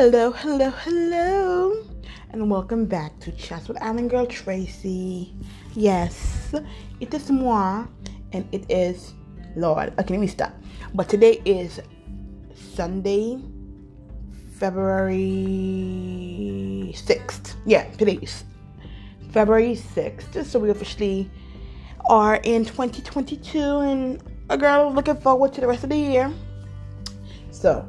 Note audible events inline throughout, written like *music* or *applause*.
Hello, hello, hello, and welcome back to Chats with Island Girl Tracy. Yes, it is moi, and it is Lord. Okay, let me stop. But today is Sunday, February 6th. Yeah, today is February 6th. Just So we officially are in 2022, and a girl looking forward to the rest of the year. So,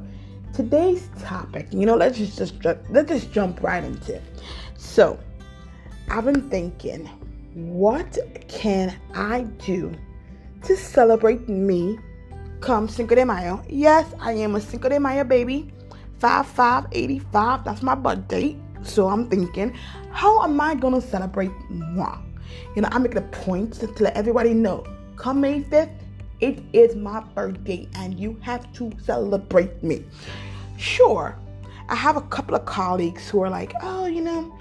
today's topic, you know, let's just, just let's just jump right into it. So, I've been thinking, what can I do to celebrate me come Cinco de Mayo? Yes, I am a Cinco de Mayo baby. 5585, that's my birthday. So I'm thinking, how am I gonna celebrate moi? You know, I make it a point to let everybody know. Come May 5th, it is my birthday and you have to celebrate me. Sure, I have a couple of colleagues who are like, oh, you know,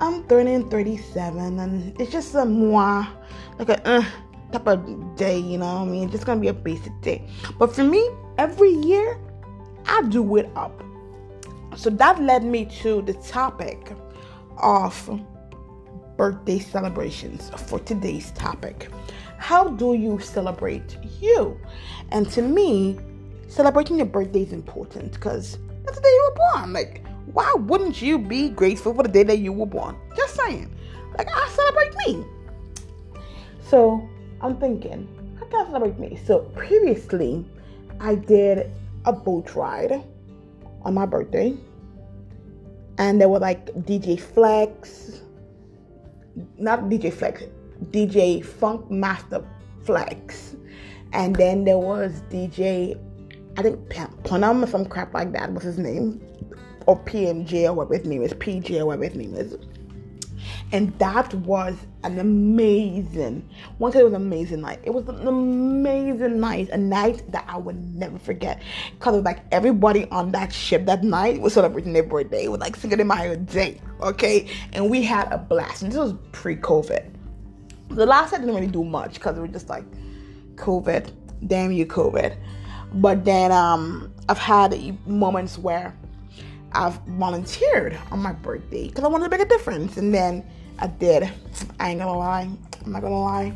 I'm 30 and 37 and it's just a moi, like a uh, type of day, you know what I mean? It's just gonna be a basic day. But for me, every year, I do it up. So that led me to the topic of birthday celebrations for today's topic. How do you celebrate you? And to me, celebrating your birthday is important because that's the day you were born. Like, why wouldn't you be grateful for the day that you were born? Just saying. Like, I celebrate me. So, I'm thinking, how can I celebrate me? So, previously, I did a boat ride on my birthday. And there were like DJ Flex, not DJ Flex, DJ Funkmaster Flex. And then there was DJ, I think Panam or some crap like that was his name. Or PMJ or whatever his name is, PJ or whatever his name is. And that was an amazing, once it was an amazing night. It was an amazing night, a night that I would never forget. Because like everybody on that ship that night was celebrating their birthday. It was like Cinco de Mayo day, okay? And we had a blast. And this was pre-COVID. The last I didn't really do much because it was just like COVID. Damn you, COVID. But then um I've had moments where I've volunteered on my birthday because I wanted to make a difference. And then I did. I ain't gonna lie. I'm not gonna lie.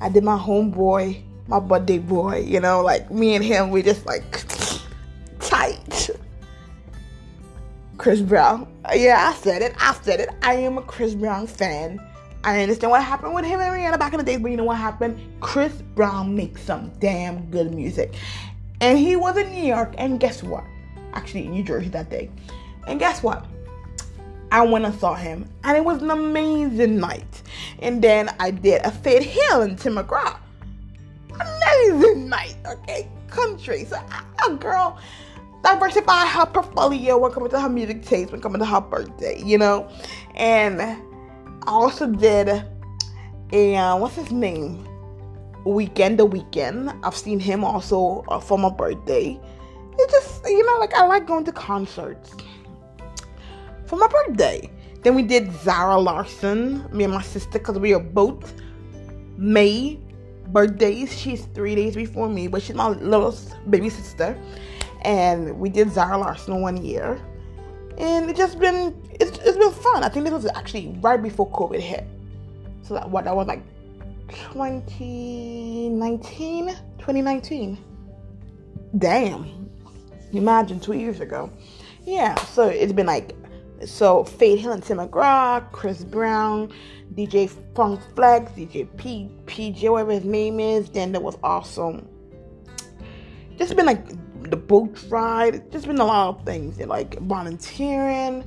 I did my homeboy, my birthday boy, you know, like me and him, we just like tight. Chris Brown. Yeah, I said it. I said it. I am a Chris Brown fan. I understand what happened with him and Rihanna back in the days, but you know what happened? Chris Brown makes some damn good music. And he was in New York, and guess what? Actually, in New Jersey that day. And guess what? I went and saw him, and it was an amazing night. And then I did a Faith Hill in Tim McGraw. Amazing night, okay? Country. So, a girl diversify her portfolio when coming to her music taste, when coming to her birthday, you know? And I also did a, uh, what's his name? Weeknd, the Weeknd. I've seen him also uh, for my birthday. It just, you know, like I like going to concerts for my birthday. Then we did Zara Larsson, me and my sister, because we are both May birthdays. She's three days before me, but she's my little baby sister. And we did Zara Larsson one year. And it's just been it's, it's been fun. I think this was actually right before COVID hit. So that what that was like 2019? 2019. Damn. Imagine two years ago. Yeah, so it's been like so Faith Hill and Tim McGraw, Chris Brown, DJ Funk Flex, DJ P PJ, whatever his name is. Then there was also just been like the boat ride. Just been a lot of things. Like volunteering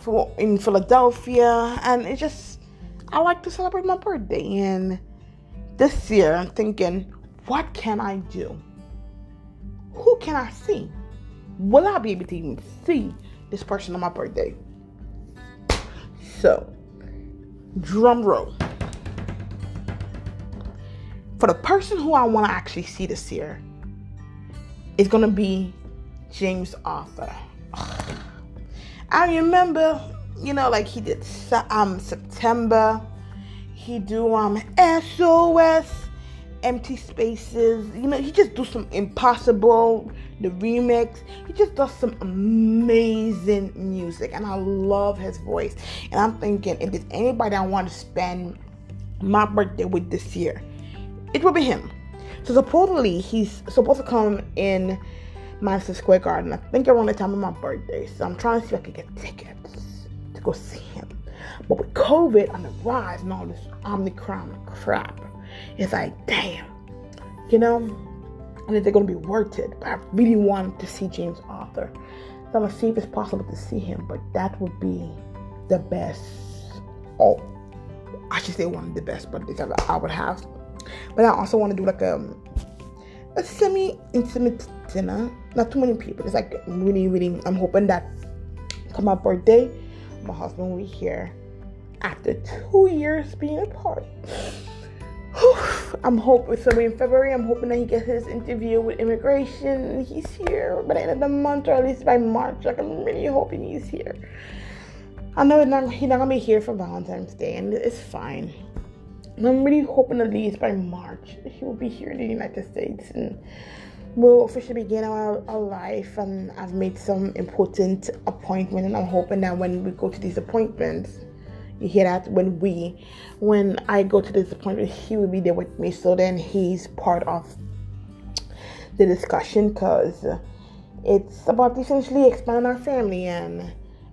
for in Philadelphia, and it just I like to celebrate my birthday. And this year, I'm thinking, what can I do? Who can I see? Will I be able to even see this person on my birthday? So, drum roll. For the person who I want to actually see this year, it's gonna be James Arthur. I remember, you know, like he did um September. He do um SOS. empty spaces. You know, he just do some impossible, the remix. He just does some amazing music, and I love his voice. And I'm thinking, if there's anybody I want to spend my birthday with this year, it will be him. So supposedly he's supposed to come in Madison Square Garden. I think around the time of my birthday. So I'm trying to see if I can get tickets to go see him. But with COVID on the rise and all this Omicron crap, it's like, damn, you know, and if they're gonna be worth it. But I really want to see James Arthur. So I'm gonna see if it's possible to see him, but that would be the best. Oh, I should say one of the best birthdays ever I would have. But I also want to do like um, a a semi-intimate dinner. Not too many people. It's like really, really. I'm hoping that for my birthday, my husband will be here after two years being apart. *sighs* I'm hoping so in February I'm hoping that he gets his interview with immigration. He's here by the end of the month or at least by March. Like I'm really hoping he's here. I know he's not, he's not gonna be here for Valentine's Day and it's fine. I'm really hoping at least by March he will be here in the United States and we'll officially begin our, our life and I've made some important appointment and I'm hoping that when we go to these appointments you hear that when we when I go to this appointment he will be there with me. So then he's part of the discussion because it's about essentially expanding our family and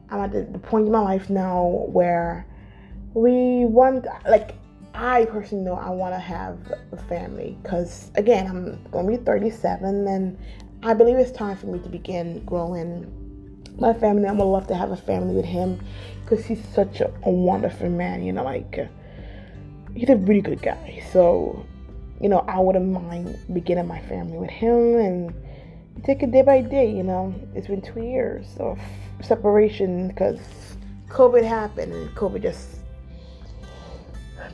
I'm at the, the point in my life now where we want like I personally know I want to have a family because, again, I'm going to be 37 and I believe it's time for me to begin growing my family. I'm going to love to have a family with him because he's such a, a, wonderful man, you know, like, he's a really good guy. So, you know, I wouldn't mind beginning my family with him and take it day by day, you know. It's been two years of separation because COVID happened and COVID just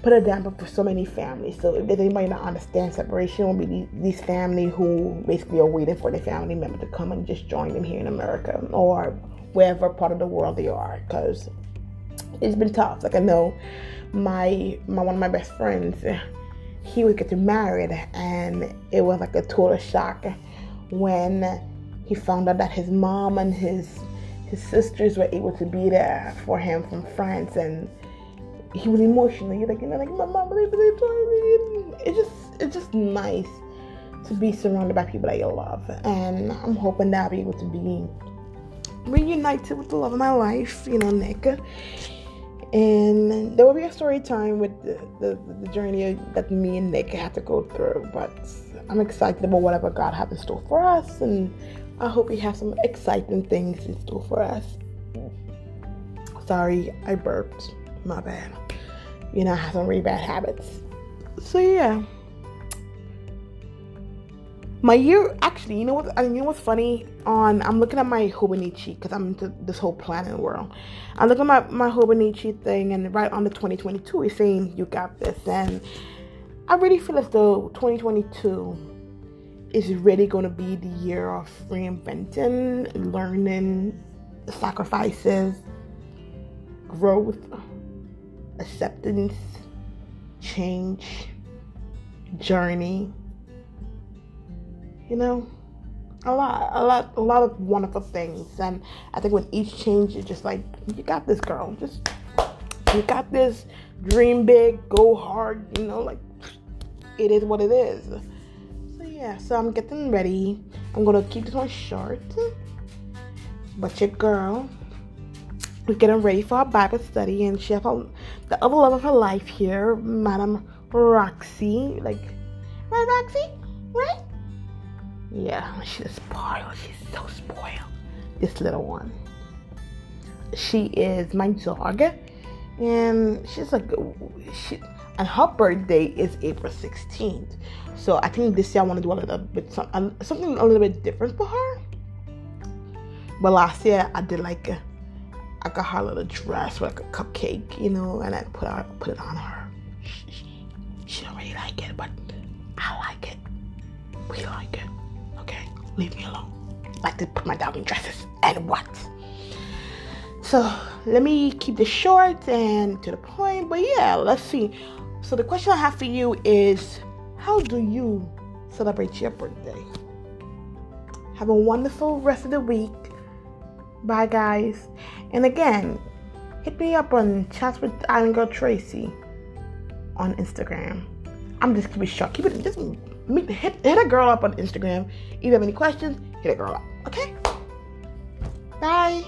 put a damper for so many families. So if there's anybody not understand separation, will be these, these families who basically are waiting for their family member to come and just join them here in America or wherever part of the world they are. Because it's been tough. Like I know my my one of my best friends, he was getting married, and it was like a total shock when he found out that his mom and his his sisters were able to be there for him from France and he was emotional. You're like, you know, like my mom. It's just, it's just nice to be surrounded by people that you love, and I'm hoping that I'll be able to be reunited with the love of my life, you know, Nick. And there will be a story time with the, the, the journey that me and Nick had to go through, but I'm excited about whatever God has in store for us, and I hope He has some exciting things in store for us. Sorry, I burped my bad. You know, I have some really bad habits. So yeah. My year actually, you know what? You know what's funny? On I'm looking at my Hobonichi because I'm into this whole planning world. I look at my my Hobonichi thing, and right on the 2022, it's saying you got this, and I really feel as though 2022 is really going to be the year of reinventing, learning, sacrifices, growth acceptance, change, journey. You know, a lot, a lot, a lot of wonderful things. And I think with each change, you're just like, you got this, girl. Just you got this. Dream big, go hard. You know, like it is what it is. So yeah, so I'm getting ready. I'm gonna keep this one short. But your girl was getting ready for our Bible study, and she had the other love of her life here, Madam Roxy. Like, right, Roxy? Right? Yeah, she's spoiled. She's so spoiled. This little one. She is my dog, and she's like, she, and her birthday is April 16th. So I think this year I want to do a little bit something a little bit different for her. But last year I did like I got her a little dress with like a cupcake, you know, and I put her, put it on her. She, she don't really like it, but I like it. We like it. Okay, leave me alone. I like to put my dog in dresses and what? So let me keep this short and to the point. But yeah, let's see. So the question I have for you is, how do you celebrate your birthday? Have a wonderful rest of the week. Bye, guys. And again, hit me up on Chats with Island Girl Tracy on Instagram. I'm just keep it short. Keep it just meet, hit, hit a girl up on Instagram. If you have any questions, hit a girl up. Okay? Bye.